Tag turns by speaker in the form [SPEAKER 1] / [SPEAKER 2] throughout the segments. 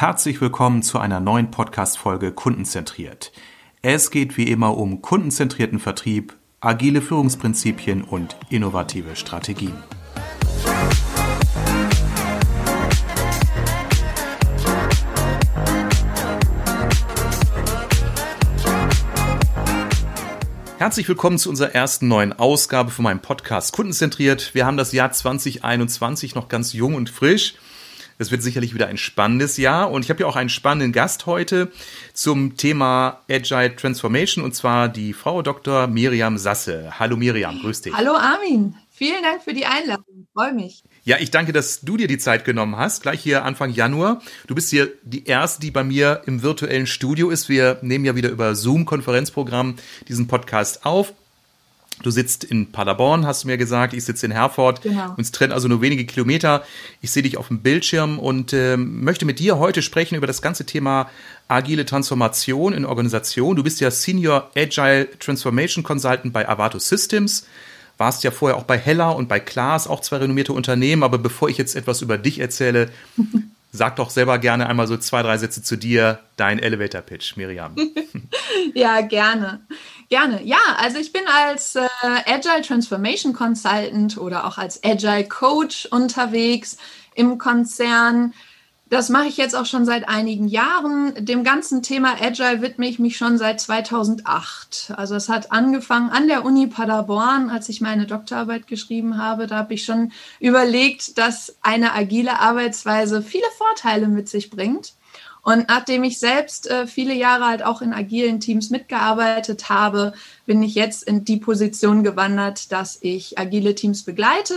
[SPEAKER 1] Herzlich willkommen zu einer neuen Podcast-Folge Kundenzentriert. Es geht wie immer um kundenzentrierten Vertrieb, agile Führungsprinzipien und innovative Strategien. Herzlich willkommen zu unserer ersten neuen Ausgabe von meinem Podcast Kundenzentriert. Wir haben das Jahr 2021 noch ganz jung und frisch. Es wird sicherlich wieder ein spannendes Jahr und ich habe ja auch einen spannenden Gast heute zum Thema Agile Transformation und zwar die Frau Dr. Miriam Sasse. Hallo Miriam, grüß dich.
[SPEAKER 2] Hallo Armin, vielen Dank für die Einladung. Freue mich.
[SPEAKER 1] Ja, ich danke, dass du dir die Zeit genommen hast. Gleich hier Anfang Januar. Du bist hier die erste, die bei mir im virtuellen Studio ist. Wir nehmen ja wieder über Zoom-Konferenzprogramm diesen Podcast auf. Du sitzt in Paderborn, hast du mir gesagt. Ich sitze in Herford. Genau. Uns trennen also nur wenige Kilometer. Ich sehe dich auf dem Bildschirm und äh, möchte mit dir heute sprechen über das ganze Thema agile Transformation in Organisation. Du bist ja Senior Agile Transformation Consultant bei Avato Systems warst ja vorher auch bei Hella und bei Klaas, auch zwei renommierte Unternehmen. Aber bevor ich jetzt etwas über dich erzähle, sag doch selber gerne einmal so zwei, drei Sätze zu dir, dein Elevator Pitch, Miriam.
[SPEAKER 2] ja, gerne. Gerne. Ja, also ich bin als äh, Agile Transformation Consultant oder auch als Agile Coach unterwegs im Konzern das mache ich jetzt auch schon seit einigen Jahren. Dem ganzen Thema Agile widme ich mich schon seit 2008. Also es hat angefangen an der Uni Paderborn, als ich meine Doktorarbeit geschrieben habe. Da habe ich schon überlegt, dass eine agile Arbeitsweise viele Vorteile mit sich bringt. Und nachdem ich selbst äh, viele Jahre halt auch in agilen Teams mitgearbeitet habe, bin ich jetzt in die Position gewandert, dass ich agile Teams begleite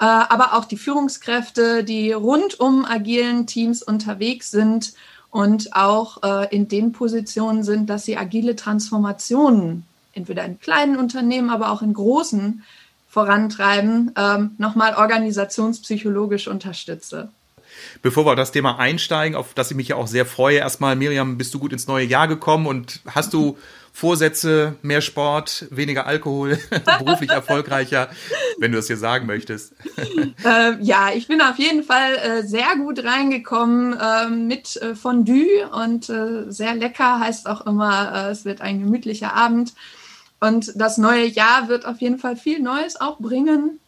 [SPEAKER 2] äh, aber auch die Führungskräfte, die rund um agilen Teams unterwegs sind und auch äh, in den Positionen sind, dass sie agile Transformationen entweder in kleinen Unternehmen, aber auch in großen vorantreiben, ähm, nochmal organisationspsychologisch unterstütze.
[SPEAKER 1] Bevor wir auf das Thema einsteigen, auf das ich mich ja auch sehr freue, erstmal, Miriam, bist du gut ins neue Jahr gekommen und hast du Vorsätze, mehr Sport, weniger Alkohol, beruflich erfolgreicher, wenn du das hier sagen möchtest.
[SPEAKER 2] Äh, ja, ich bin auf jeden Fall äh, sehr gut reingekommen äh, mit äh, Fondue und äh, sehr lecker heißt auch immer, äh, es wird ein gemütlicher Abend. Und das neue Jahr wird auf jeden Fall viel Neues auch bringen.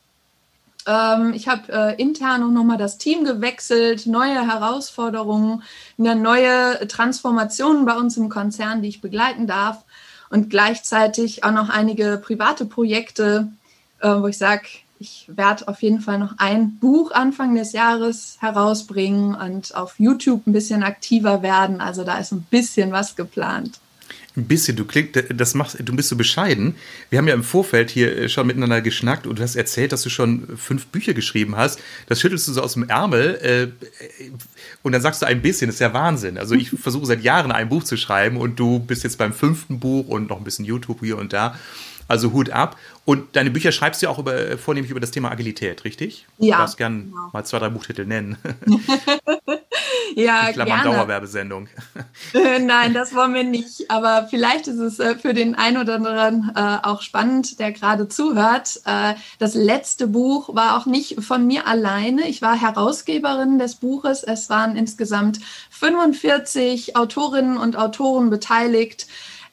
[SPEAKER 2] Ähm, ich habe äh, intern auch nochmal das Team gewechselt, neue Herausforderungen, eine neue Transformation bei uns im Konzern, die ich begleiten darf und gleichzeitig auch noch einige private Projekte, äh, wo ich sage, ich werde auf jeden Fall noch ein Buch Anfang des Jahres herausbringen und auf YouTube ein bisschen aktiver werden. Also da ist ein bisschen was geplant.
[SPEAKER 1] Ein bisschen, du klingst, das machst, du bist so bescheiden. Wir haben ja im Vorfeld hier äh, schon miteinander geschnackt und du hast erzählt, dass du schon fünf Bücher geschrieben hast. Das schüttelst du so aus dem Ärmel äh, und dann sagst du ein bisschen, das ist ja Wahnsinn. Also ich versuche seit Jahren ein Buch zu schreiben und du bist jetzt beim fünften Buch und noch ein bisschen YouTube hier und da. Also Hut ab. Und deine Bücher schreibst du auch über, vornehmlich über das Thema Agilität, richtig?
[SPEAKER 2] Ja.
[SPEAKER 1] Du darfst gerne genau. mal zwei, drei Buchtitel nennen.
[SPEAKER 2] ja,
[SPEAKER 1] Klammern gerne. Dauerwerbesendung.
[SPEAKER 2] Äh, nein, das wollen wir nicht. Aber vielleicht ist es äh, für den einen oder anderen äh, auch spannend, der gerade zuhört. Äh, das letzte Buch war auch nicht von mir alleine. Ich war Herausgeberin des Buches. Es waren insgesamt 45 Autorinnen und Autoren beteiligt.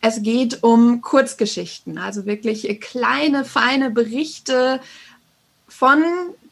[SPEAKER 2] Es geht um Kurzgeschichten, also wirklich kleine, feine Berichte von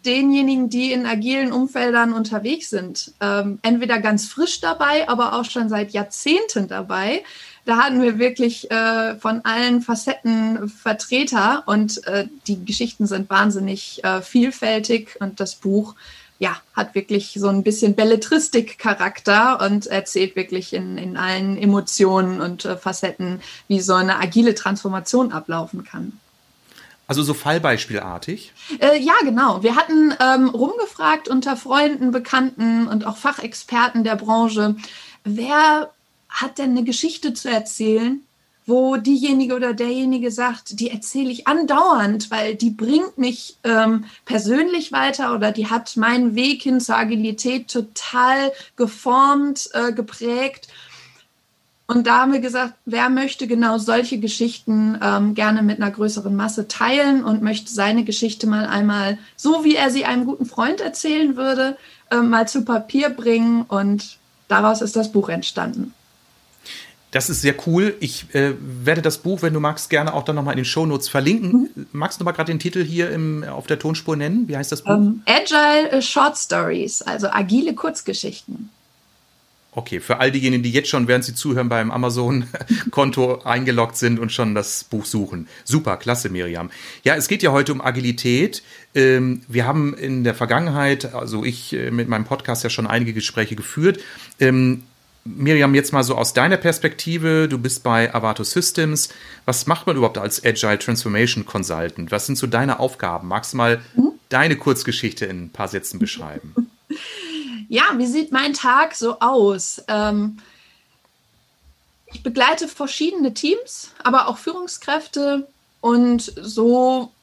[SPEAKER 2] denjenigen, die in agilen Umfeldern unterwegs sind. Ähm, entweder ganz frisch dabei, aber auch schon seit Jahrzehnten dabei. Da hatten wir wirklich äh, von allen Facetten Vertreter und äh, die Geschichten sind wahnsinnig äh, vielfältig und das Buch ja, hat wirklich so ein bisschen Belletristik-Charakter und erzählt wirklich in, in allen Emotionen und äh, Facetten, wie so eine agile Transformation ablaufen kann.
[SPEAKER 1] Also so fallbeispielartig?
[SPEAKER 2] Äh, ja, genau. Wir hatten ähm, rumgefragt unter Freunden, Bekannten und auch Fachexperten der Branche, wer hat denn eine Geschichte zu erzählen, wo diejenige oder derjenige sagt, die erzähle ich andauernd, weil die bringt mich ähm, persönlich weiter oder die hat meinen Weg hin zur Agilität total geformt, äh, geprägt. Und da haben wir gesagt, wer möchte genau solche Geschichten ähm, gerne mit einer größeren Masse teilen und möchte seine Geschichte mal einmal, so wie er sie einem guten Freund erzählen würde, äh, mal zu Papier bringen und daraus ist das Buch entstanden.
[SPEAKER 1] Das ist sehr cool. Ich äh, werde das Buch, wenn du magst, gerne auch dann nochmal in den Shownotes verlinken. Mhm. Magst du mal gerade den Titel hier im, auf der Tonspur nennen? Wie heißt das Buch? Um,
[SPEAKER 2] ähm, Agile Short Stories, also agile Kurzgeschichten.
[SPEAKER 1] Okay, für all diejenigen, die jetzt schon, während sie zuhören, beim Amazon-Konto eingeloggt sind und schon das Buch suchen. Super, klasse, Miriam. Ja, es geht ja heute um Agilität. Ähm, wir haben in der Vergangenheit, also ich äh, mit meinem Podcast ja schon einige Gespräche geführt. Miriam, jetzt mal so aus deiner Perspektive, du bist bei Avato Systems. Was macht man überhaupt als Agile Transformation Consultant? Was sind so deine Aufgaben? Magst du mal mhm. deine Kurzgeschichte in ein paar Sätzen beschreiben?
[SPEAKER 2] Ja, wie sieht mein Tag so aus? Ähm, ich begleite verschiedene Teams, aber auch Führungskräfte und so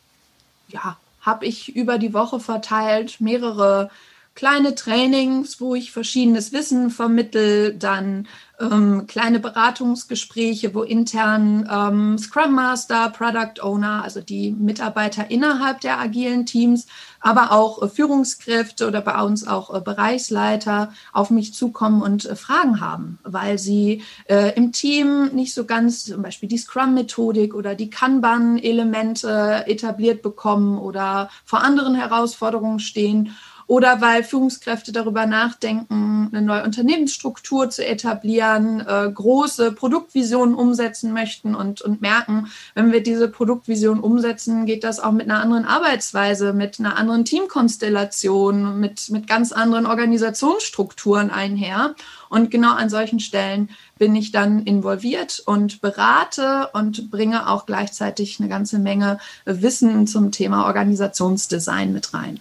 [SPEAKER 2] ja, habe ich über die Woche verteilt mehrere kleine Trainings, wo ich verschiedenes Wissen vermittel, dann ähm, kleine Beratungsgespräche, wo intern ähm, Scrum Master, Product Owner, also die Mitarbeiter innerhalb der agilen Teams, aber auch äh, Führungskräfte oder bei uns auch äh, Bereichsleiter auf mich zukommen und äh, Fragen haben, weil sie äh, im Team nicht so ganz zum Beispiel die Scrum-Methodik oder die Kanban-Elemente etabliert bekommen oder vor anderen Herausforderungen stehen oder weil Führungskräfte darüber nachdenken, eine neue Unternehmensstruktur zu etablieren, äh, große Produktvisionen umsetzen möchten und, und merken, wenn wir diese Produktvision umsetzen, geht das auch mit einer anderen Arbeitsweise, mit einer anderen Teamkonstellation, mit, mit ganz anderen Organisationsstrukturen einher. Und genau an solchen Stellen bin ich dann involviert und berate und bringe auch gleichzeitig eine ganze Menge Wissen zum Thema Organisationsdesign mit rein.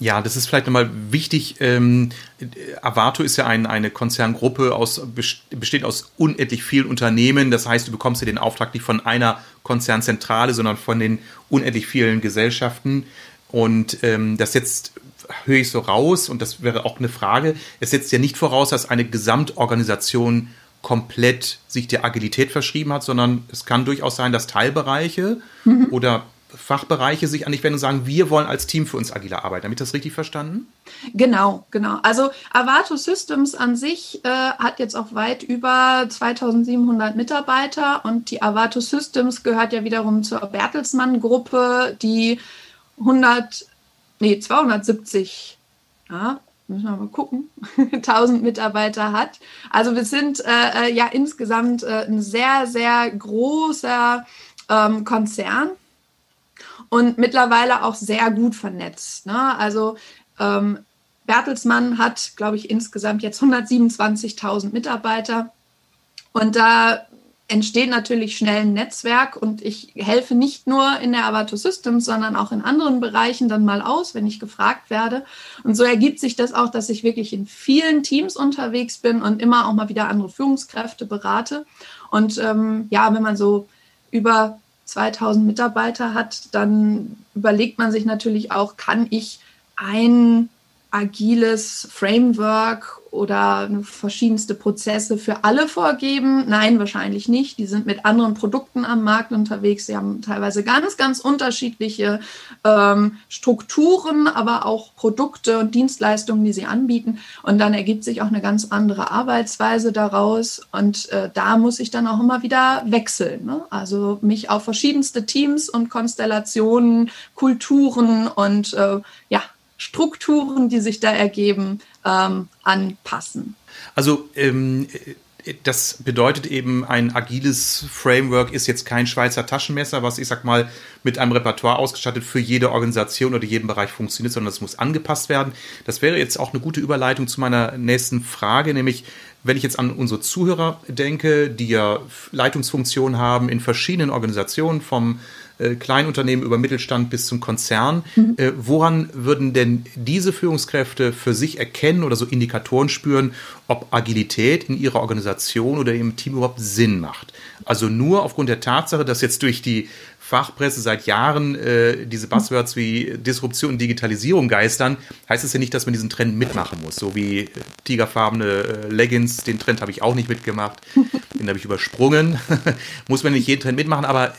[SPEAKER 1] Ja, das ist vielleicht nochmal wichtig. Ähm, Avato ist ja ein, eine Konzerngruppe, aus, besteht aus unendlich vielen Unternehmen. Das heißt, du bekommst ja den Auftrag nicht von einer Konzernzentrale, sondern von den unendlich vielen Gesellschaften. Und ähm, das setzt, höre ich so raus, und das wäre auch eine Frage, es setzt ja nicht voraus, dass eine Gesamtorganisation komplett sich der Agilität verschrieben hat, sondern es kann durchaus sein, dass Teilbereiche mhm. oder Fachbereiche sich an dich wenden und sagen, wir wollen als Team für uns agiler arbeiten. Habe ich das richtig verstanden?
[SPEAKER 2] Genau, genau. Also Avato Systems an sich äh, hat jetzt auch weit über 2700 Mitarbeiter und die Avato Systems gehört ja wiederum zur Bertelsmann-Gruppe, die 100, nee, 270, ja, müssen wir mal gucken, 1000 Mitarbeiter hat. Also wir sind äh, äh, ja insgesamt äh, ein sehr, sehr großer ähm, Konzern und mittlerweile auch sehr gut vernetzt. Ne? Also ähm, Bertelsmann hat, glaube ich, insgesamt jetzt 127.000 Mitarbeiter. Und da entsteht natürlich schnell ein Netzwerk und ich helfe nicht nur in der Avato Systems, sondern auch in anderen Bereichen dann mal aus, wenn ich gefragt werde. Und so ergibt sich das auch, dass ich wirklich in vielen Teams unterwegs bin und immer auch mal wieder andere Führungskräfte berate. Und ähm, ja, wenn man so über 2000 Mitarbeiter hat, dann überlegt man sich natürlich auch, kann ich ein agiles Framework oder verschiedenste Prozesse für alle vorgeben? Nein, wahrscheinlich nicht. Die sind mit anderen Produkten am Markt unterwegs. Sie haben teilweise ganz, ganz unterschiedliche ähm, Strukturen, aber auch Produkte und Dienstleistungen, die sie anbieten. Und dann ergibt sich auch eine ganz andere Arbeitsweise daraus. Und äh, da muss ich dann auch immer wieder wechseln. Ne? Also mich auf verschiedenste Teams und Konstellationen, Kulturen und äh, ja, Strukturen, die sich da ergeben, ähm, anpassen.
[SPEAKER 1] Also ähm, das bedeutet eben, ein agiles Framework ist jetzt kein Schweizer Taschenmesser, was ich sag mal mit einem Repertoire ausgestattet für jede Organisation oder jeden Bereich funktioniert, sondern es muss angepasst werden. Das wäre jetzt auch eine gute Überleitung zu meiner nächsten Frage, nämlich wenn ich jetzt an unsere Zuhörer denke, die ja Leitungsfunktionen haben in verschiedenen Organisationen, vom äh, Kleinunternehmen über Mittelstand bis zum Konzern. Mhm. Äh, woran würden denn diese Führungskräfte für sich erkennen oder so Indikatoren spüren, ob Agilität in ihrer Organisation oder im Team überhaupt Sinn macht? Also nur aufgrund der Tatsache, dass jetzt durch die Fachpresse seit Jahren äh, diese Buzzwords wie Disruption und Digitalisierung geistern, heißt es ja nicht, dass man diesen Trend mitmachen muss. So wie äh, tigerfarbene äh, Leggings, den Trend habe ich auch nicht mitgemacht, den habe ich übersprungen. muss man nicht jeden Trend mitmachen, aber äh,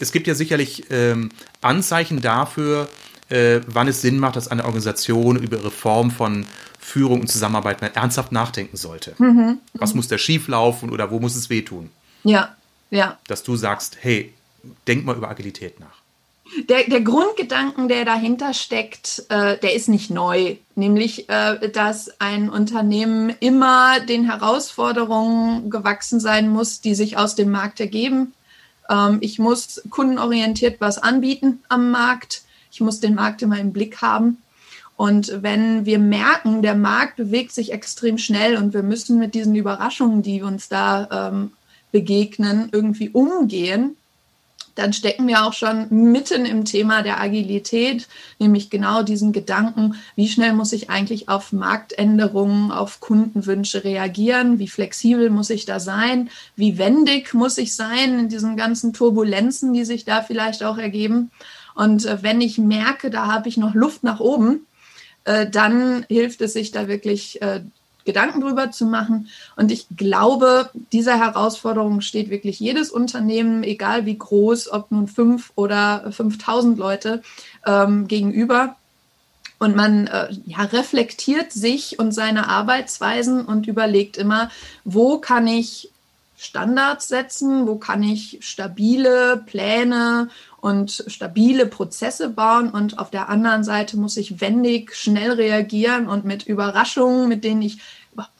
[SPEAKER 1] es gibt ja sicherlich ähm, Anzeichen dafür, äh, wann es Sinn macht, dass eine Organisation über ihre Form von Führung und Zusammenarbeit ernsthaft nachdenken sollte. Mhm. Was muss da schieflaufen oder wo muss es wehtun?
[SPEAKER 2] Ja, ja.
[SPEAKER 1] Dass du sagst, hey, denk mal über Agilität nach.
[SPEAKER 2] Der, der Grundgedanken, der dahinter steckt, äh, der ist nicht neu. Nämlich, äh, dass ein Unternehmen immer den Herausforderungen gewachsen sein muss, die sich aus dem Markt ergeben. Ähm, ich muss kundenorientiert was anbieten am Markt. Ich muss den Markt immer im Blick haben. Und wenn wir merken, der Markt bewegt sich extrem schnell und wir müssen mit diesen Überraschungen, die uns da ähm, begegnen, irgendwie umgehen, dann stecken wir auch schon mitten im Thema der Agilität, nämlich genau diesen Gedanken, wie schnell muss ich eigentlich auf Marktänderungen, auf Kundenwünsche reagieren, wie flexibel muss ich da sein, wie wendig muss ich sein in diesen ganzen Turbulenzen, die sich da vielleicht auch ergeben. Und äh, wenn ich merke, da habe ich noch Luft nach oben, äh, dann hilft es sich da wirklich äh, Gedanken drüber zu machen. Und ich glaube, dieser Herausforderung steht wirklich jedes Unternehmen, egal wie groß, ob nun fünf oder 5000 Leute ähm, gegenüber. Und man äh, ja, reflektiert sich und seine Arbeitsweisen und überlegt immer, wo kann ich Standards setzen, wo kann ich stabile Pläne und stabile Prozesse bauen und auf der anderen Seite muss ich wendig, schnell reagieren und mit Überraschungen, mit denen ich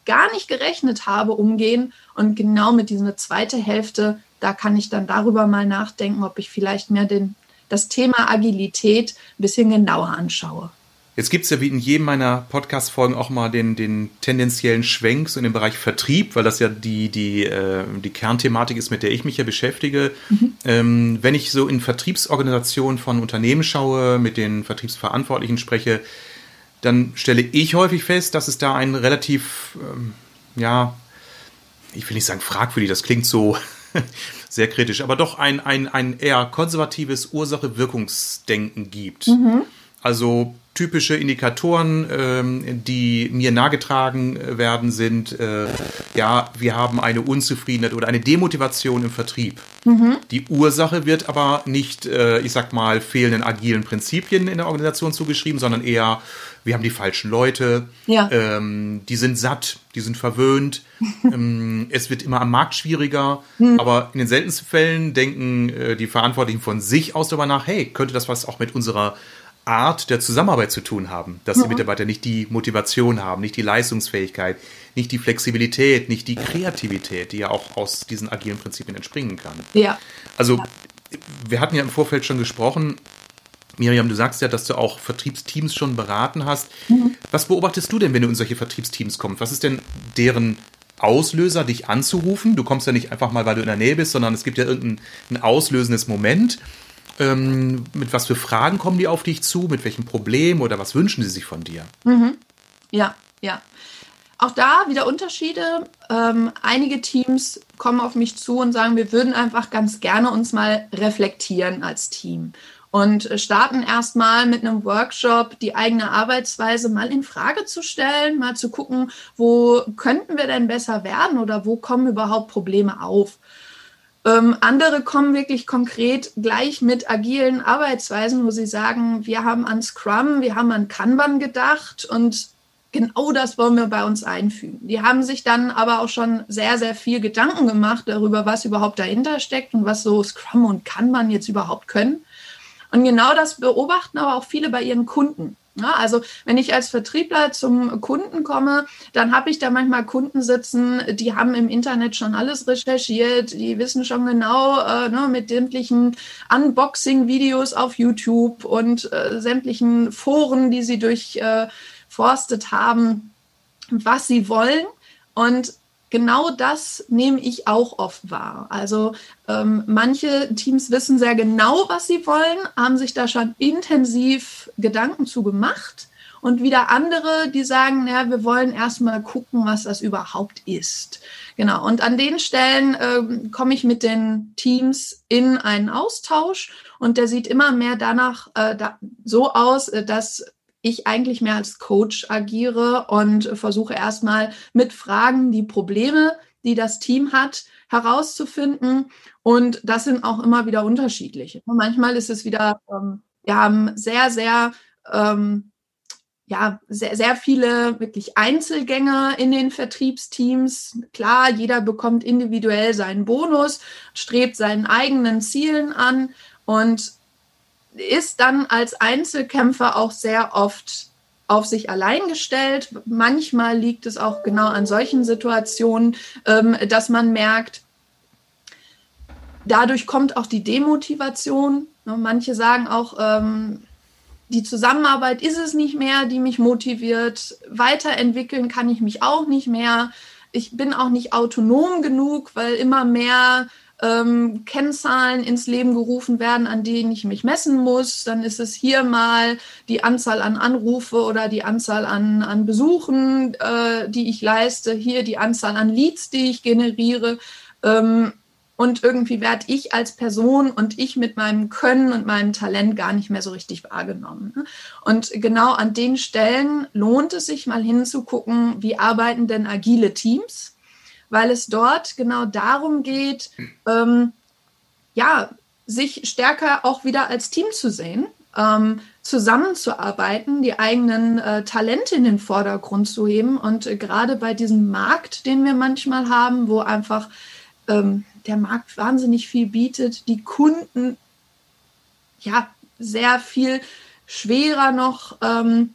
[SPEAKER 2] gar nicht gerechnet habe, umgehen. Und genau mit dieser zweiten Hälfte, da kann ich dann darüber mal nachdenken, ob ich vielleicht mehr den, das Thema Agilität ein bisschen genauer anschaue.
[SPEAKER 1] Jetzt gibt es ja wie in jedem meiner Podcast-Folgen auch mal den, den tendenziellen Schwenk so in dem Bereich Vertrieb, weil das ja die, die, äh, die Kernthematik ist, mit der ich mich ja beschäftige. Mhm. Ähm, wenn ich so in Vertriebsorganisationen von Unternehmen schaue, mit den Vertriebsverantwortlichen spreche, dann stelle ich häufig fest, dass es da ein relativ, ähm, ja, ich will nicht sagen fragwürdig, das klingt so sehr kritisch, aber doch ein, ein, ein eher konservatives Ursache-Wirkungsdenken gibt. Mhm. Also typische Indikatoren, ähm, die mir nahegetragen werden, sind, äh, ja, wir haben eine Unzufriedenheit oder eine Demotivation im Vertrieb. Mhm. Die Ursache wird aber nicht, äh, ich sag mal, fehlenden agilen Prinzipien in der Organisation zugeschrieben, sondern eher, wir haben die falschen Leute, ja. ähm, die sind satt, die sind verwöhnt, ähm, es wird immer am Markt schwieriger, mhm. aber in den seltensten Fällen denken äh, die Verantwortlichen von sich aus darüber nach, hey, könnte das was auch mit unserer Art der Zusammenarbeit zu tun haben, dass die Mitarbeiter nicht die Motivation haben, nicht die Leistungsfähigkeit, nicht die Flexibilität, nicht die Kreativität, die ja auch aus diesen agilen Prinzipien entspringen kann.
[SPEAKER 2] Ja.
[SPEAKER 1] Also ja. wir hatten ja im Vorfeld schon gesprochen, Miriam, du sagst ja, dass du auch Vertriebsteams schon beraten hast. Mhm. Was beobachtest du denn, wenn du in solche Vertriebsteams kommst? Was ist denn deren Auslöser, dich anzurufen? Du kommst ja nicht einfach mal, weil du in der Nähe bist, sondern es gibt ja irgendein auslösendes Moment. Ähm, mit was für Fragen kommen die auf dich zu? Mit welchem Problem oder was wünschen sie sich von dir?
[SPEAKER 2] Mhm. Ja, ja. Auch da wieder Unterschiede. Ähm, einige Teams kommen auf mich zu und sagen, wir würden einfach ganz gerne uns mal reflektieren als Team und starten erstmal mit einem Workshop, die eigene Arbeitsweise mal in Frage zu stellen, mal zu gucken, wo könnten wir denn besser werden oder wo kommen überhaupt Probleme auf. Ähm, andere kommen wirklich konkret gleich mit agilen Arbeitsweisen, wo sie sagen, wir haben an Scrum, wir haben an Kanban gedacht und genau das wollen wir bei uns einfügen. Die haben sich dann aber auch schon sehr, sehr viel Gedanken gemacht darüber, was überhaupt dahinter steckt und was so Scrum und Kanban jetzt überhaupt können. Und genau das beobachten aber auch viele bei ihren Kunden. Ja, also wenn ich als Vertriebler zum Kunden komme, dann habe ich da manchmal Kunden sitzen, die haben im Internet schon alles recherchiert, die wissen schon genau äh, ne, mit sämtlichen Unboxing-Videos auf YouTube und äh, sämtlichen Foren, die sie durchforstet äh, haben, was sie wollen. Und genau das nehme ich auch oft wahr. Also ähm, manche Teams wissen sehr genau, was sie wollen, haben sich da schon intensiv Gedanken zu gemacht. Und wieder andere, die sagen, ja, wir wollen erstmal gucken, was das überhaupt ist. Genau. Und an den Stellen äh, komme ich mit den Teams in einen Austausch und der sieht immer mehr danach äh, da, so aus, äh, dass ich eigentlich mehr als Coach agiere und versuche erstmal mit Fragen die Probleme, die das Team hat, herauszufinden. Und das sind auch immer wieder unterschiedliche. Manchmal ist es wieder, ähm, wir haben sehr, sehr ähm, ja, sehr, sehr viele wirklich Einzelgänger in den Vertriebsteams. Klar, jeder bekommt individuell seinen Bonus, strebt seinen eigenen Zielen an und ist dann als Einzelkämpfer auch sehr oft auf sich allein gestellt. Manchmal liegt es auch genau an solchen Situationen, ähm, dass man merkt, dadurch kommt auch die Demotivation. Manche sagen auch, ähm, die Zusammenarbeit ist es nicht mehr, die mich motiviert. Weiterentwickeln kann ich mich auch nicht mehr. Ich bin auch nicht autonom genug, weil immer mehr ähm, Kennzahlen ins Leben gerufen werden, an denen ich mich messen muss. Dann ist es hier mal die Anzahl an Anrufe oder die Anzahl an, an Besuchen, äh, die ich leiste. Hier die Anzahl an Leads, die ich generiere. Ähm, und irgendwie werde ich als Person und ich mit meinem Können und meinem Talent gar nicht mehr so richtig wahrgenommen. Ne? Und genau an den Stellen lohnt es sich mal hinzugucken, wie arbeiten denn agile Teams, weil es dort genau darum geht, ähm, ja, sich stärker auch wieder als Team zu sehen, ähm, zusammenzuarbeiten, die eigenen äh, Talente in den Vordergrund zu heben. Und äh, gerade bei diesem Markt, den wir manchmal haben, wo einfach ähm, der Markt wahnsinnig viel bietet, die Kunden ja sehr viel schwerer noch ähm,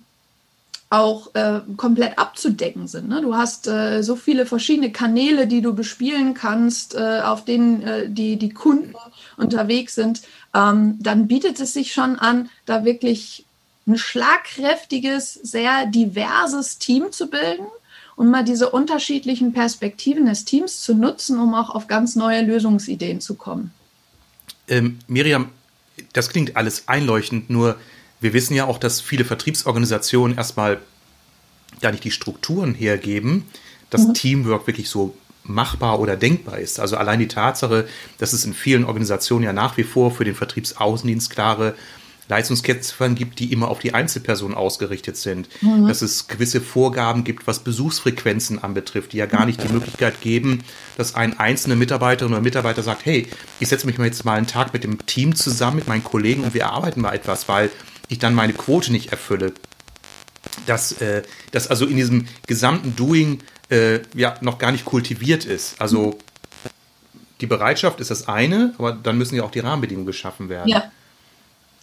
[SPEAKER 2] auch äh, komplett abzudecken sind. Ne? Du hast äh, so viele verschiedene Kanäle, die du bespielen kannst, äh, auf denen äh, die, die Kunden unterwegs sind. Ähm, dann bietet es sich schon an, da wirklich ein schlagkräftiges, sehr diverses Team zu bilden und mal diese unterschiedlichen Perspektiven des Teams zu nutzen, um auch auf ganz neue Lösungsideen zu kommen.
[SPEAKER 1] Ähm, Miriam, das klingt alles einleuchtend, nur wir wissen ja auch, dass viele Vertriebsorganisationen erstmal gar nicht die Strukturen hergeben, dass mhm. Teamwork wirklich so machbar oder denkbar ist. Also allein die Tatsache, dass es in vielen Organisationen ja nach wie vor für den Vertriebsaußendienst klare Leistungskennziffern gibt, die immer auf die Einzelperson ausgerichtet sind. Mhm. Dass es gewisse Vorgaben gibt, was Besuchsfrequenzen anbetrifft, die ja gar nicht die Möglichkeit geben, dass ein einzelner Mitarbeiterin oder Mitarbeiter sagt, hey, ich setze mich mal jetzt mal einen Tag mit dem Team zusammen, mit meinen Kollegen und wir erarbeiten mal etwas, weil ich dann meine Quote nicht erfülle. Dass, äh, das also in diesem gesamten Doing äh, ja noch gar nicht kultiviert ist. Also die Bereitschaft ist das eine, aber dann müssen ja auch die Rahmenbedingungen geschaffen werden.
[SPEAKER 2] Ja.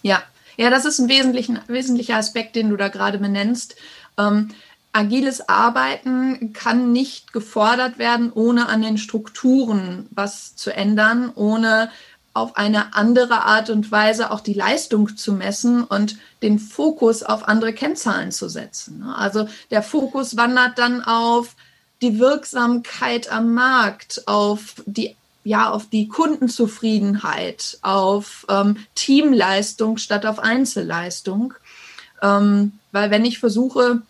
[SPEAKER 2] Ja, ja, das ist ein wesentlicher Aspekt, den du da gerade benennst. Ähm, agiles Arbeiten kann nicht gefordert werden, ohne an den Strukturen was zu ändern, ohne auf eine andere Art und Weise auch die Leistung zu messen und den Fokus auf andere Kennzahlen zu setzen. Also der Fokus wandert dann auf die Wirksamkeit am Markt, auf die ja, auf die Kundenzufriedenheit, auf ähm, Teamleistung statt auf Einzelleistung. Ähm, weil wenn ich versuche,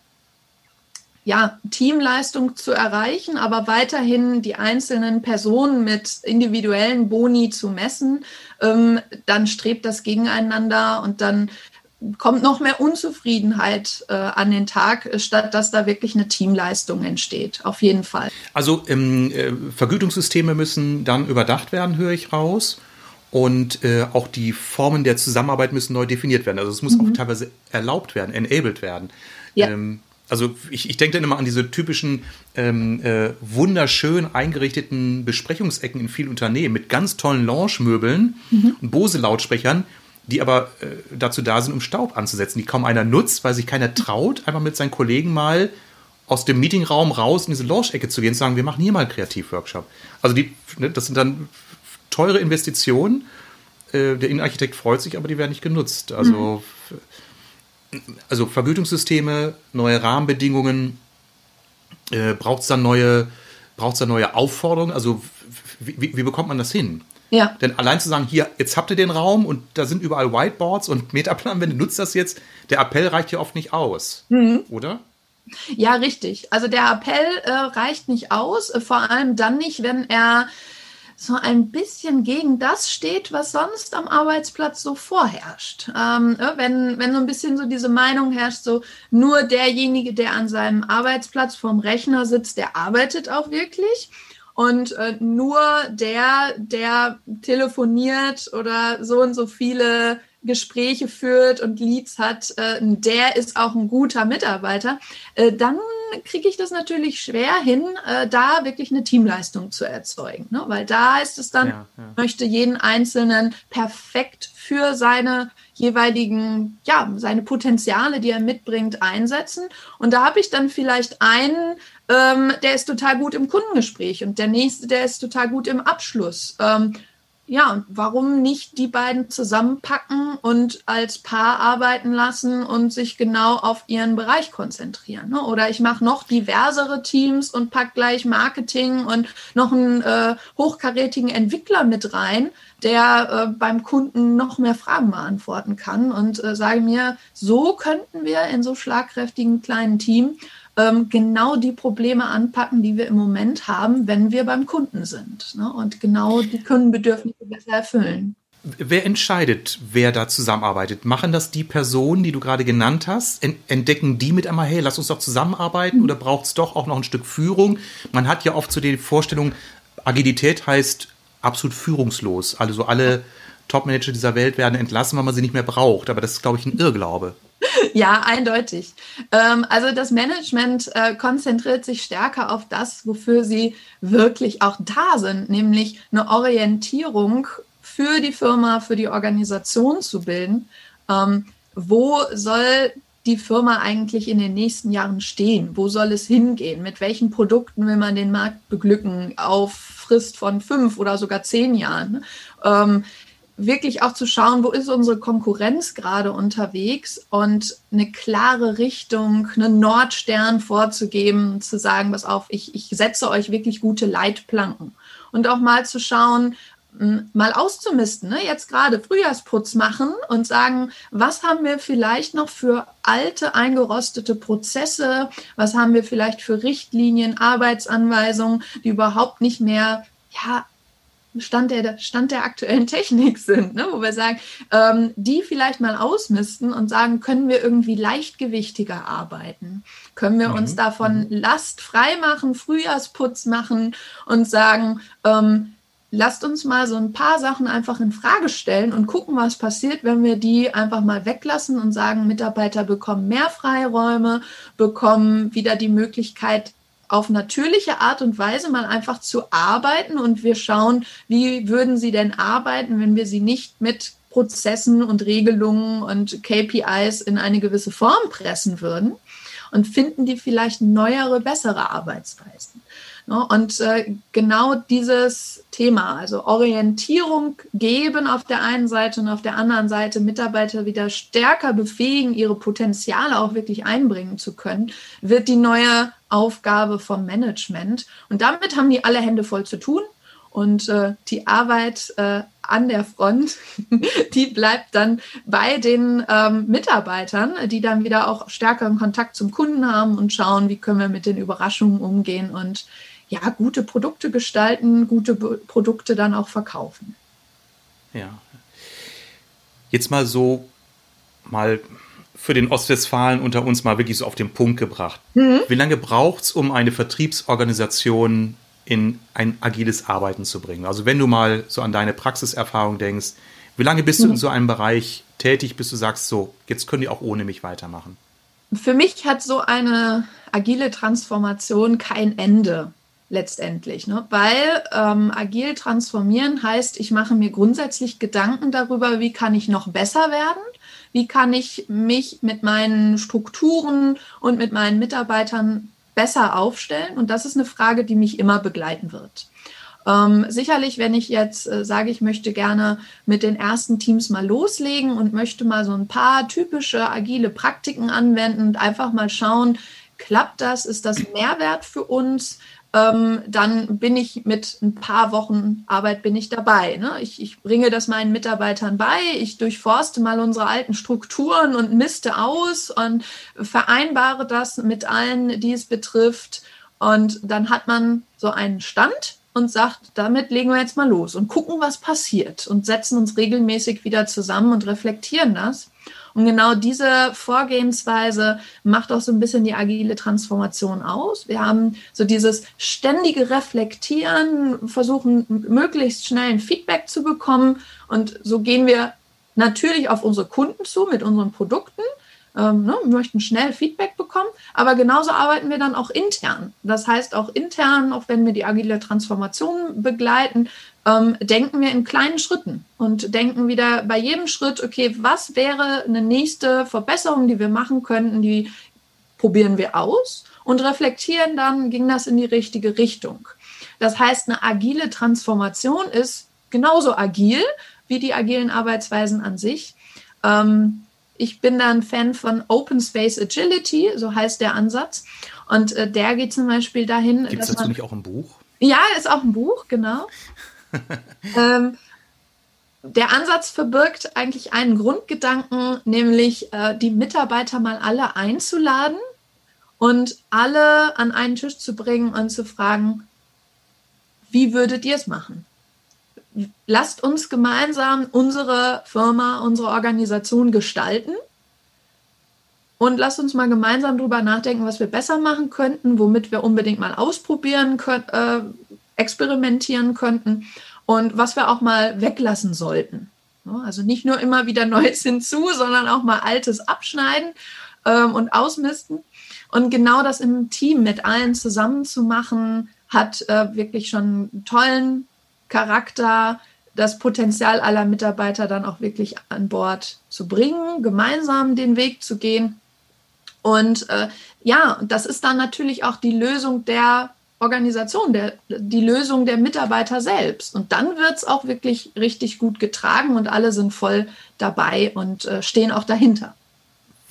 [SPEAKER 2] ja, Teamleistung zu erreichen, aber weiterhin die einzelnen Personen mit individuellen Boni zu messen, ähm, dann strebt das gegeneinander und dann kommt noch mehr Unzufriedenheit äh, an den Tag, statt dass da wirklich eine Teamleistung entsteht. Auf jeden Fall.
[SPEAKER 1] Also ähm, äh, Vergütungssysteme müssen dann überdacht werden, höre ich raus. Und äh, auch die Formen der Zusammenarbeit müssen neu definiert werden. Also es muss mhm. auch teilweise erlaubt werden, enabled werden. Ja. Ähm, also ich, ich denke dann immer an diese typischen ähm, äh, wunderschön eingerichteten Besprechungsecken in vielen Unternehmen mit ganz tollen Lounge-Möbeln mhm. und Bose-Lautsprechern, die aber äh, dazu da sind, um Staub anzusetzen, die kaum einer nutzt, weil sich keiner traut, einfach mit seinen Kollegen mal aus dem Meetingraum raus in diese Lounge-Ecke zu gehen und sagen, wir machen hier mal einen Kreativworkshop. Also die, ne, das sind dann teure Investitionen. Äh, der Innenarchitekt freut sich, aber die werden nicht genutzt. Also, mhm. Also Vergütungssysteme, neue Rahmenbedingungen, äh, braucht es dann neue, braucht dann neue Aufforderungen? Also wie, wie bekommt man das hin? Ja. Denn allein zu sagen, hier, jetzt habt ihr den Raum und da sind überall Whiteboards und Metaplanwände, nutzt das jetzt, der Appell reicht hier oft nicht aus, mhm. oder?
[SPEAKER 2] Ja, richtig. Also der Appell äh, reicht nicht aus, vor allem dann nicht, wenn er so ein bisschen gegen das steht, was sonst am Arbeitsplatz so vorherrscht. Ähm, äh, wenn, wenn so ein bisschen so diese Meinung herrscht, so nur derjenige, der an seinem Arbeitsplatz vorm Rechner sitzt, der arbeitet auch wirklich. Und äh, nur der, der telefoniert oder so und so viele Gespräche führt und Leads hat, äh, der ist auch ein guter Mitarbeiter, äh, dann kriege ich das natürlich schwer hin, äh, da wirklich eine Teamleistung zu erzeugen. Ne? Weil da ist es dann, ja, ja. möchte jeden Einzelnen perfekt für seine jeweiligen, ja, seine Potenziale, die er mitbringt, einsetzen. Und da habe ich dann vielleicht einen, ähm, der ist total gut im Kundengespräch und der nächste, der ist total gut im Abschluss. Ähm, ja, und warum nicht die beiden zusammenpacken und als Paar arbeiten lassen und sich genau auf ihren Bereich konzentrieren? Ne? Oder ich mache noch diversere Teams und pack gleich Marketing und noch einen äh, hochkarätigen Entwickler mit rein, der äh, beim Kunden noch mehr Fragen beantworten kann und äh, sage mir, so könnten wir in so schlagkräftigen kleinen Team ähm, genau die Probleme anpacken, die wir im Moment haben, wenn wir beim Kunden sind. Ne? Und genau die Kundenbedürfnisse besser erfüllen.
[SPEAKER 1] Wer entscheidet, wer da zusammenarbeitet? Machen das die Personen, die du gerade genannt hast? Entdecken die mit einmal, hey, lass uns doch zusammenarbeiten? Oder braucht es doch auch noch ein Stück Führung? Man hat ja oft so die Vorstellung, Agilität heißt absolut führungslos. Also alle Top-Manager dieser Welt werden entlassen, weil man sie nicht mehr braucht. Aber das ist, glaube ich, ein Irrglaube.
[SPEAKER 2] Ja, eindeutig. Ähm, also das Management äh, konzentriert sich stärker auf das, wofür sie wirklich auch da sind, nämlich eine Orientierung für die Firma, für die Organisation zu bilden. Ähm, wo soll die Firma eigentlich in den nächsten Jahren stehen? Wo soll es hingehen? Mit welchen Produkten will man den Markt beglücken auf Frist von fünf oder sogar zehn Jahren? Wirklich auch zu schauen, wo ist unsere Konkurrenz gerade unterwegs und eine klare Richtung, einen Nordstern vorzugeben, zu sagen, was auf, ich, ich setze euch wirklich gute Leitplanken. Und auch mal zu schauen, mal auszumisten, ne? jetzt gerade Frühjahrsputz machen und sagen, was haben wir vielleicht noch für alte, eingerostete Prozesse, was haben wir vielleicht für Richtlinien, Arbeitsanweisungen, die überhaupt nicht mehr ja, Stand der, Stand der aktuellen Technik sind, ne? wo wir sagen, ähm, die vielleicht mal ausmisten und sagen, können wir irgendwie leichtgewichtiger arbeiten? Können wir mhm. uns davon mhm. lastfrei machen, Frühjahrsputz machen und sagen, ähm, lasst uns mal so ein paar Sachen einfach in Frage stellen und gucken, was passiert, wenn wir die einfach mal weglassen und sagen, Mitarbeiter bekommen mehr Freiräume, bekommen wieder die Möglichkeit, auf natürliche Art und Weise mal einfach zu arbeiten und wir schauen, wie würden sie denn arbeiten, wenn wir sie nicht mit Prozessen und Regelungen und KPIs in eine gewisse Form pressen würden und finden die vielleicht neuere, bessere Arbeitsweisen. Ne? Und äh, genau dieses Thema, also Orientierung geben auf der einen Seite und auf der anderen Seite Mitarbeiter wieder stärker befähigen, ihre Potenziale auch wirklich einbringen zu können, wird die neue Aufgabe vom Management. Und damit haben die alle Hände voll zu tun. Und äh, die Arbeit äh, an der Front, die bleibt dann bei den ähm, Mitarbeitern, die dann wieder auch stärkeren Kontakt zum Kunden haben und schauen, wie können wir mit den Überraschungen umgehen und ja, gute Produkte gestalten, gute Be Produkte dann auch verkaufen.
[SPEAKER 1] Ja. Jetzt mal so, mal für den Ostwestfalen unter uns mal wirklich so auf den Punkt gebracht. Mhm. Wie lange braucht es, um eine Vertriebsorganisation in ein agiles Arbeiten zu bringen? Also wenn du mal so an deine Praxiserfahrung denkst, wie lange bist mhm. du in so einem Bereich tätig, bis du sagst, so, jetzt können die auch ohne mich weitermachen?
[SPEAKER 2] Für mich hat so eine agile Transformation kein Ende letztendlich, ne? weil ähm, agil transformieren heißt, ich mache mir grundsätzlich Gedanken darüber, wie kann ich noch besser werden, wie kann ich mich mit meinen Strukturen und mit meinen Mitarbeitern besser aufstellen. Und das ist eine Frage, die mich immer begleiten wird. Ähm, sicherlich, wenn ich jetzt äh, sage, ich möchte gerne mit den ersten Teams mal loslegen und möchte mal so ein paar typische agile Praktiken anwenden und einfach mal schauen, klappt das? Ist das Mehrwert für uns? Ähm, dann bin ich mit ein paar Wochen Arbeit bin ich dabei. Ne? Ich, ich bringe das meinen Mitarbeitern bei, ich durchforste mal unsere alten Strukturen und misste aus und vereinbare das mit allen, die es betrifft. Und dann hat man so einen Stand und sagt, damit legen wir jetzt mal los und gucken, was passiert und setzen uns regelmäßig wieder zusammen und reflektieren das. Und genau diese Vorgehensweise macht auch so ein bisschen die agile Transformation aus. Wir haben so dieses ständige Reflektieren, versuchen möglichst schnell ein Feedback zu bekommen. Und so gehen wir natürlich auf unsere Kunden zu mit unseren Produkten. Ähm, ne, wir möchten schnell Feedback bekommen, aber genauso arbeiten wir dann auch intern. Das heißt, auch intern, auch wenn wir die agile Transformation begleiten, ähm, denken wir in kleinen Schritten und denken wieder bei jedem Schritt, okay, was wäre eine nächste Verbesserung, die wir machen könnten, die probieren wir aus und reflektieren dann, ging das in die richtige Richtung. Das heißt, eine agile Transformation ist genauso agil wie die agilen Arbeitsweisen an sich. Ähm, ich bin da ein Fan von Open Space Agility, so heißt der Ansatz. Und äh, der geht zum Beispiel dahin.
[SPEAKER 1] Gibt es dazu nicht auch ein Buch?
[SPEAKER 2] Ja, ist auch ein Buch, genau. ähm, der Ansatz verbirgt eigentlich einen Grundgedanken, nämlich äh, die Mitarbeiter mal alle einzuladen und alle an einen Tisch zu bringen und zu fragen, wie würdet ihr es machen? Lasst uns gemeinsam unsere Firma, unsere Organisation gestalten und lasst uns mal gemeinsam darüber nachdenken, was wir besser machen könnten, womit wir unbedingt mal ausprobieren, können, äh, experimentieren könnten und was wir auch mal weglassen sollten. Also nicht nur immer wieder Neues hinzu, sondern auch mal Altes abschneiden ähm, und ausmisten. Und genau das im Team mit allen zusammen zu machen, hat äh, wirklich schon einen tollen Charakter, das Potenzial aller Mitarbeiter dann auch wirklich an Bord zu bringen, gemeinsam den Weg zu gehen. Und äh, ja, das ist dann natürlich auch die Lösung der Organisation, der, die Lösung der Mitarbeiter selbst. Und dann wird es auch wirklich richtig gut getragen und alle sind voll dabei und äh, stehen auch dahinter.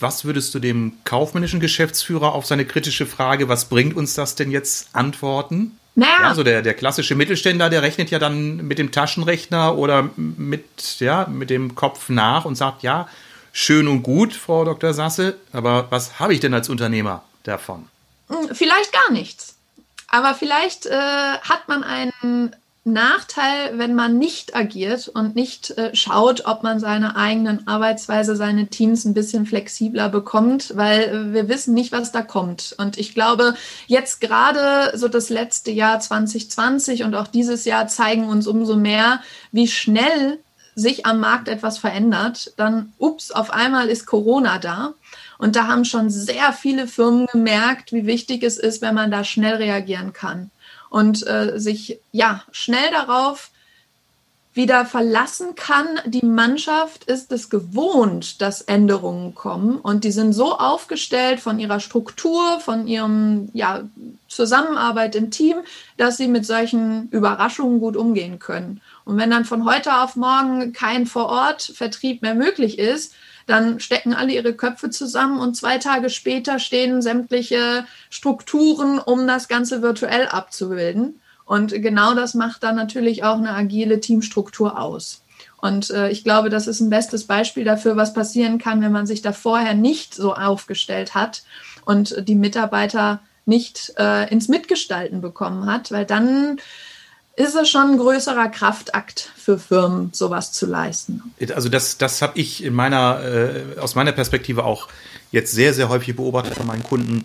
[SPEAKER 1] Was würdest du dem kaufmännischen Geschäftsführer auf seine kritische Frage, was bringt uns das denn jetzt, antworten? Naja. Ja, so der, der klassische Mittelständler, der rechnet ja dann mit dem Taschenrechner oder mit, ja, mit dem Kopf nach und sagt, ja, schön und gut, Frau Dr. Sasse, aber was habe ich denn als Unternehmer davon?
[SPEAKER 2] Hm, vielleicht gar nichts. Aber vielleicht äh, hat man einen Nachteil, wenn man nicht agiert und nicht äh, schaut, ob man seine eigenen Arbeitsweise, seine Teams ein bisschen flexibler bekommt, weil äh, wir wissen nicht, was da kommt. Und ich glaube, jetzt gerade so das letzte Jahr 2020 und auch dieses Jahr zeigen uns umso mehr, wie schnell sich am Markt etwas verändert. Dann, ups, auf einmal ist Corona da. Und da haben schon sehr viele Firmen gemerkt, wie wichtig es ist, wenn man da schnell reagieren kann und äh, sich ja schnell darauf wieder verlassen kann. Die Mannschaft ist es gewohnt, dass Änderungen kommen und die sind so aufgestellt von ihrer Struktur, von ihrem ja, Zusammenarbeit im Team, dass sie mit solchen Überraschungen gut umgehen können. Und wenn dann von heute auf morgen kein Vorortvertrieb mehr möglich ist, dann stecken alle ihre Köpfe zusammen und zwei Tage später stehen sämtliche Strukturen, um das Ganze virtuell abzubilden. Und genau das macht dann natürlich auch eine agile Teamstruktur aus. Und äh, ich glaube, das ist ein bestes Beispiel dafür, was passieren kann, wenn man sich da vorher nicht so aufgestellt hat und die Mitarbeiter nicht äh, ins Mitgestalten bekommen hat, weil dann ist es schon ein größerer Kraftakt für Firmen, sowas zu leisten.
[SPEAKER 1] Also das, das habe ich in meiner, äh, aus meiner Perspektive auch jetzt sehr, sehr häufig beobachtet von meinen Kunden.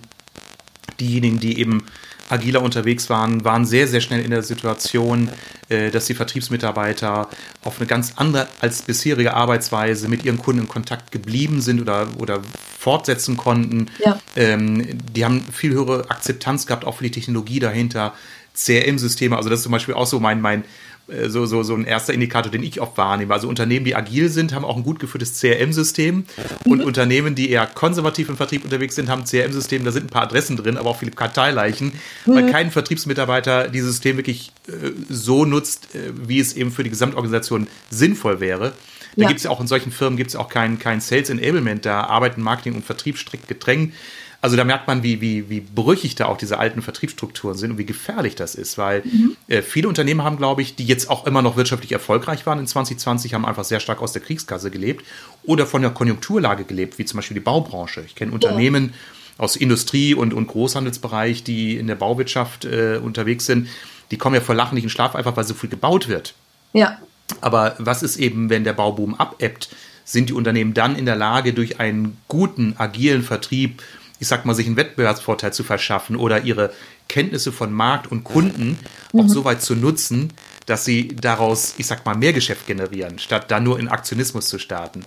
[SPEAKER 1] Diejenigen, die eben agiler unterwegs waren, waren sehr, sehr schnell in der Situation, äh, dass die Vertriebsmitarbeiter auf eine ganz andere als bisherige Arbeitsweise mit ihren Kunden in Kontakt geblieben sind oder, oder fortsetzen konnten. Ja. Ähm, die haben viel höhere Akzeptanz gehabt, auch für die Technologie dahinter. CRM-Systeme, also das ist zum Beispiel auch so mein, mein äh, so, so, so ein erster Indikator, den ich oft wahrnehme. Also Unternehmen, die agil sind, haben auch ein gut geführtes CRM-System und mhm. Unternehmen, die eher konservativ im Vertrieb unterwegs sind, haben CRM-System, da sind ein paar Adressen drin, aber auch viele Karteileichen, mhm. weil kein Vertriebsmitarbeiter dieses System wirklich äh, so nutzt, äh, wie es eben für die Gesamtorganisation sinnvoll wäre. Da ja. gibt es ja auch in solchen Firmen gibt es auch kein, kein Sales Enablement, da arbeiten Marketing und Vertrieb strikt getrennt. Also da merkt man, wie, wie, wie brüchig da auch diese alten Vertriebsstrukturen sind und wie gefährlich das ist, weil mhm. äh, viele Unternehmen haben, glaube ich, die jetzt auch immer noch wirtschaftlich erfolgreich waren in 2020, haben einfach sehr stark aus der Kriegskasse gelebt oder von der Konjunkturlage gelebt, wie zum Beispiel die Baubranche. Ich kenne Unternehmen ja. aus Industrie- und, und Großhandelsbereich, die in der Bauwirtschaft äh, unterwegs sind, die kommen ja vor Lachen nicht in Schlaf, einfach weil so viel gebaut wird.
[SPEAKER 2] Ja.
[SPEAKER 1] Aber was ist eben, wenn der Bauboom abebbt? Sind die Unternehmen dann in der Lage, durch einen guten, agilen Vertrieb ich sag mal, sich einen Wettbewerbsvorteil zu verschaffen oder ihre Kenntnisse von Markt und Kunden mhm. auch so weit zu nutzen, dass sie daraus, ich sag mal, mehr Geschäft generieren, statt da nur in Aktionismus zu starten.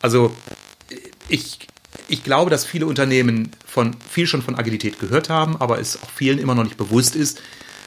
[SPEAKER 1] Also ich, ich glaube, dass viele Unternehmen von viel schon von Agilität gehört haben, aber es auch vielen immer noch nicht bewusst ist,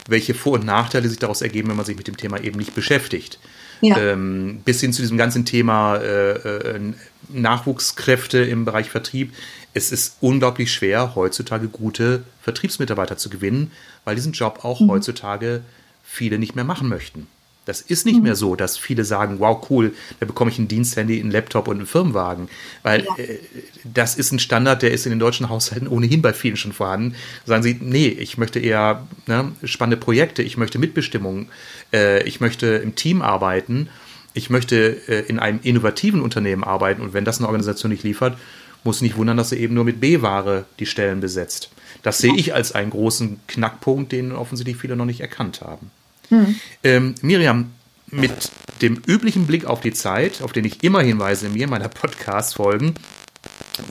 [SPEAKER 1] welche Vor- und Nachteile sich daraus ergeben, wenn man sich mit dem Thema eben nicht beschäftigt. Ja. Ähm, bis hin zu diesem ganzen Thema äh, äh, Nachwuchskräfte im Bereich Vertrieb. Es ist unglaublich schwer, heutzutage gute Vertriebsmitarbeiter zu gewinnen, weil diesen Job auch mhm. heutzutage viele nicht mehr machen möchten. Das ist nicht mhm. mehr so, dass viele sagen, wow, cool, da bekomme ich ein Diensthandy, einen Laptop und einen Firmenwagen. Weil ja. äh, das ist ein Standard, der ist in den deutschen Haushalten ohnehin bei vielen schon vorhanden. Sagen sie, nee, ich möchte eher ne, spannende Projekte, ich möchte Mitbestimmung, äh, ich möchte im Team arbeiten, ich möchte äh, in einem innovativen Unternehmen arbeiten und wenn das eine Organisation nicht liefert, muss nicht wundern, dass sie eben nur mit B-Ware die Stellen besetzt. Das sehe ich als einen großen Knackpunkt, den offensichtlich viele noch nicht erkannt haben. Hm. Ähm, Miriam, mit dem üblichen Blick auf die Zeit, auf den ich immer hinweise in mir meiner Podcast-Folgen,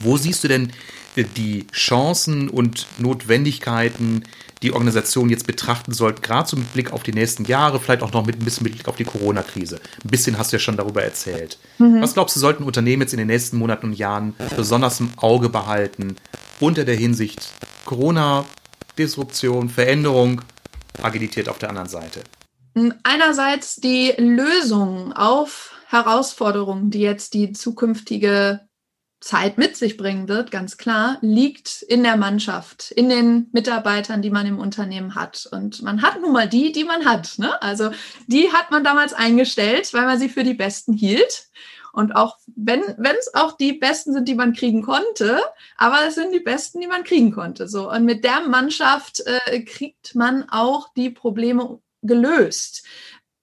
[SPEAKER 1] wo siehst du denn die Chancen und Notwendigkeiten, die Organisation jetzt betrachten sollten, gerade so mit Blick auf die nächsten Jahre, vielleicht auch noch mit ein bisschen mit Blick auf die Corona-Krise. Ein bisschen hast du ja schon darüber erzählt. Mhm. Was glaubst du, sollten Unternehmen jetzt in den nächsten Monaten und Jahren besonders im Auge behalten, unter der Hinsicht Corona, Disruption, Veränderung Agilität auf der anderen Seite?
[SPEAKER 2] Einerseits die Lösung auf Herausforderungen, die jetzt die zukünftige Zeit mit sich bringen wird, ganz klar, liegt in der Mannschaft, in den Mitarbeitern, die man im Unternehmen hat. Und man hat nun mal die, die man hat. Ne? Also die hat man damals eingestellt, weil man sie für die Besten hielt. Und auch wenn es auch die Besten sind, die man kriegen konnte, aber es sind die Besten, die man kriegen konnte. So und mit der Mannschaft äh, kriegt man auch die Probleme gelöst.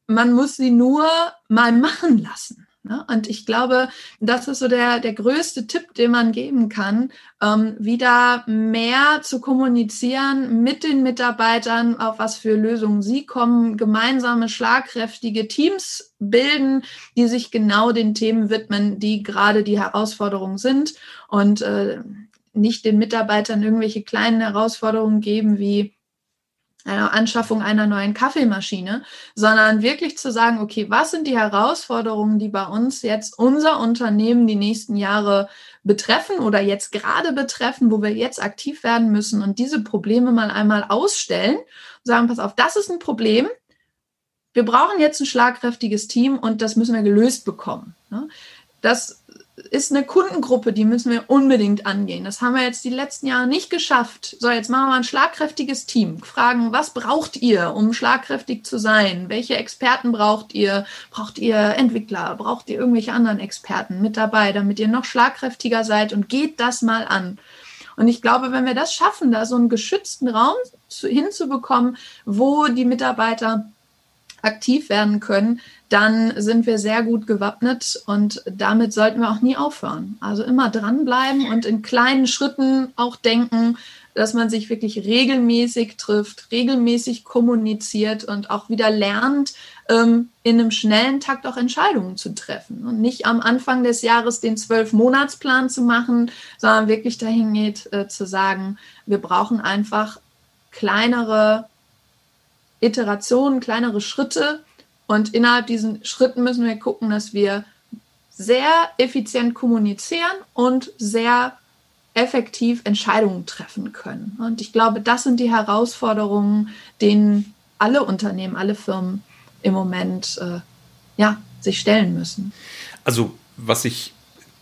[SPEAKER 2] Man muss sie nur mal machen lassen. Ne? Und ich glaube, das ist so der, der größte Tipp, den man geben kann, ähm, wieder mehr zu kommunizieren mit den Mitarbeitern, auf was für Lösungen sie kommen, gemeinsame, schlagkräftige Teams bilden, die sich genau den Themen widmen, die gerade die Herausforderungen sind und äh, nicht den Mitarbeitern irgendwelche kleinen Herausforderungen geben wie einer Anschaffung einer neuen Kaffeemaschine, sondern wirklich zu sagen, okay, was sind die Herausforderungen, die bei uns jetzt unser Unternehmen die nächsten Jahre betreffen oder jetzt gerade betreffen, wo wir jetzt aktiv werden müssen und diese Probleme mal einmal ausstellen und sagen, pass auf, das ist ein Problem. Wir brauchen jetzt ein schlagkräftiges Team und das müssen wir gelöst bekommen. Ne? Das ist eine Kundengruppe, die müssen wir unbedingt angehen. Das haben wir jetzt die letzten Jahre nicht geschafft. So, jetzt machen wir ein schlagkräftiges Team. Fragen, was braucht ihr, um schlagkräftig zu sein? Welche Experten braucht ihr? Braucht ihr Entwickler? Braucht ihr irgendwelche anderen Experten mit dabei, damit ihr noch schlagkräftiger seid? Und geht das mal an. Und ich glaube, wenn wir das schaffen, da so einen geschützten Raum hinzubekommen, wo die Mitarbeiter aktiv werden können, dann sind wir sehr gut gewappnet und damit sollten wir auch nie aufhören. Also immer dranbleiben und in kleinen Schritten auch denken, dass man sich wirklich regelmäßig trifft, regelmäßig kommuniziert und auch wieder lernt, ähm, in einem schnellen Takt auch Entscheidungen zu treffen und nicht am Anfang des Jahres den Zwölf-Monats-Plan zu machen, sondern wirklich dahin geht äh, zu sagen, wir brauchen einfach kleinere Iterationen, kleinere Schritte, und innerhalb diesen Schritten müssen wir gucken, dass wir sehr effizient kommunizieren und sehr effektiv Entscheidungen treffen können. Und ich glaube, das sind die Herausforderungen, denen alle Unternehmen, alle Firmen im Moment äh, ja, sich stellen müssen.
[SPEAKER 1] Also, was ich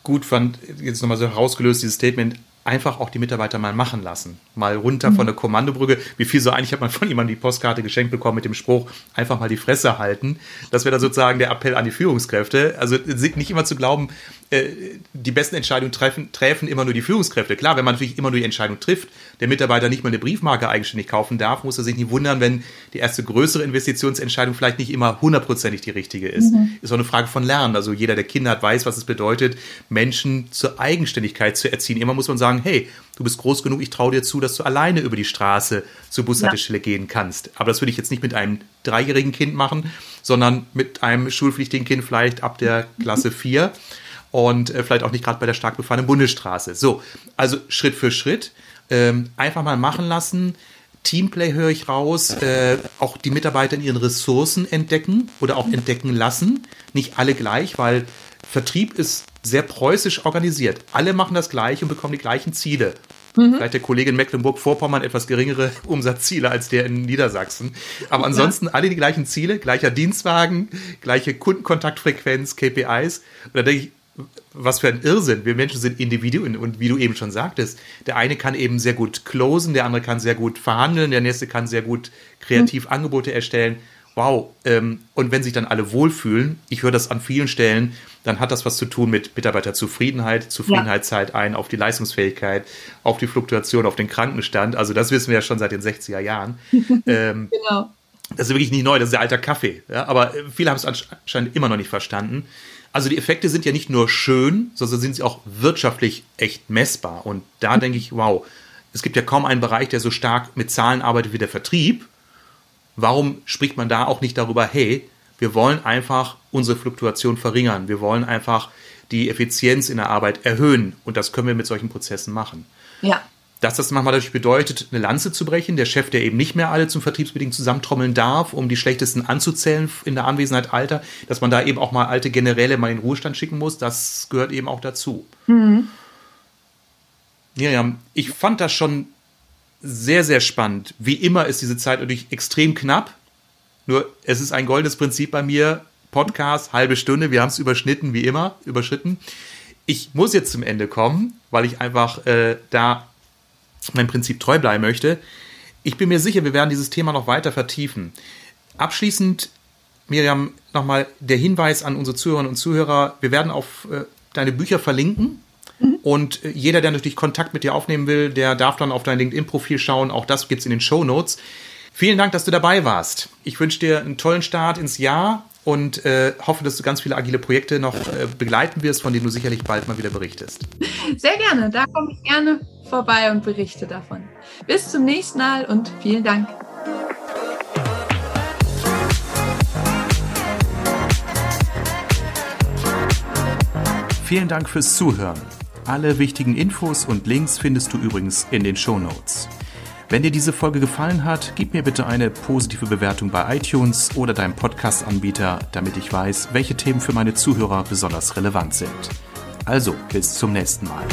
[SPEAKER 1] gut fand, jetzt nochmal so herausgelöst, dieses Statement, einfach auch die Mitarbeiter mal machen lassen. Mal runter mhm. von der Kommandobrücke. Wie viel so eigentlich hat man von jemandem die Postkarte geschenkt bekommen mit dem Spruch, einfach mal die Fresse halten. Das wäre dann sozusagen der Appell an die Führungskräfte. Also nicht immer zu glauben, die besten Entscheidungen treffen, treffen immer nur die Führungskräfte. Klar, wenn man natürlich immer nur die Entscheidung trifft, der Mitarbeiter nicht mal eine Briefmarke eigenständig kaufen darf, muss er sich nicht wundern, wenn die erste größere Investitionsentscheidung vielleicht nicht immer hundertprozentig die richtige ist. Mhm. Ist auch eine Frage von Lernen. Also jeder, der Kinder hat, weiß, was es bedeutet, Menschen zur Eigenständigkeit zu erziehen. Immer muss man sagen, hey, du bist groß genug, ich traue dir zu, dass du alleine über die Straße zur Bushaltestelle ja. gehen kannst. Aber das würde ich jetzt nicht mit einem dreijährigen Kind machen, sondern mit einem schulpflichtigen Kind vielleicht ab der Klasse 4 und äh, vielleicht auch nicht gerade bei der stark befahrenen Bundesstraße. So, also Schritt für Schritt ähm, einfach mal machen lassen, Teamplay höre ich raus, äh, auch die Mitarbeiter in ihren Ressourcen entdecken oder auch entdecken lassen. Nicht alle gleich, weil Vertrieb ist sehr preußisch organisiert. Alle machen das gleiche und bekommen die gleichen Ziele. Mhm. Vielleicht der Kollege in Mecklenburg-Vorpommern etwas geringere Umsatzziele als der in Niedersachsen. Aber ansonsten ja. alle die gleichen Ziele, gleicher Dienstwagen, gleiche Kundenkontaktfrequenz, KPIs. Und da denke ich, was für ein Irrsinn. Wir Menschen sind Individuen und wie du eben schon sagtest, der eine kann eben sehr gut closen, der andere kann sehr gut verhandeln, der nächste kann sehr gut kreativ mhm. Angebote erstellen. Wow. Ähm, und wenn sich dann alle wohlfühlen, ich höre das an vielen Stellen, dann hat das was zu tun mit Mitarbeiterzufriedenheit. Zufriedenheit ja. zahlt ein auf die Leistungsfähigkeit, auf die Fluktuation, auf den Krankenstand. Also das wissen wir ja schon seit den 60er Jahren. ähm, genau. Das ist wirklich nicht neu, das ist der alter Kaffee. Ja? Aber viele haben es anscheinend immer noch nicht verstanden. Also die Effekte sind ja nicht nur schön, sondern sind sie auch wirtschaftlich echt messbar. Und da denke ich, wow, es gibt ja kaum einen Bereich, der so stark mit Zahlen arbeitet wie der Vertrieb. Warum spricht man da auch nicht darüber, hey, wir wollen einfach unsere Fluktuation verringern. Wir wollen einfach die Effizienz in der Arbeit erhöhen. Und das können wir mit solchen Prozessen machen.
[SPEAKER 2] Ja
[SPEAKER 1] dass das manchmal dadurch bedeutet, eine Lanze zu brechen. Der Chef, der eben nicht mehr alle zum Vertriebsbedingt zusammentrommeln darf, um die schlechtesten anzuzählen in der Anwesenheit alter, dass man da eben auch mal alte Generäle mal in den Ruhestand schicken muss, das gehört eben auch dazu. Mhm. Miriam, ich fand das schon sehr, sehr spannend. Wie immer ist diese Zeit natürlich extrem knapp. Nur es ist ein goldenes Prinzip bei mir. Podcast, halbe Stunde, wir haben es überschnitten, wie immer, überschritten. Ich muss jetzt zum Ende kommen, weil ich einfach äh, da meinem Prinzip treu bleiben möchte. Ich bin mir sicher, wir werden dieses Thema noch weiter vertiefen. Abschließend, Miriam, nochmal der Hinweis an unsere Zuhörerinnen und Zuhörer. Wir werden auf äh, deine Bücher verlinken. Mhm. Und äh, jeder, der natürlich Kontakt mit dir aufnehmen will, der darf dann auf dein LinkedIn-Profil schauen. Auch das gibt es in den Show Notes. Vielen Dank, dass du dabei warst. Ich wünsche dir einen tollen Start ins Jahr und äh, hoffe, dass du ganz viele agile Projekte noch äh, begleiten wirst, von denen du sicherlich bald mal wieder berichtest.
[SPEAKER 2] Sehr gerne, da komme ich gerne vorbei und berichte davon. Bis zum nächsten Mal und vielen Dank.
[SPEAKER 1] Vielen Dank fürs Zuhören. Alle wichtigen Infos und Links findest du übrigens in den Show Notes. Wenn dir diese Folge gefallen hat, gib mir bitte eine positive Bewertung bei iTunes oder deinem Podcast-Anbieter, damit ich weiß, welche Themen für meine Zuhörer besonders relevant sind. Also, bis zum nächsten Mal.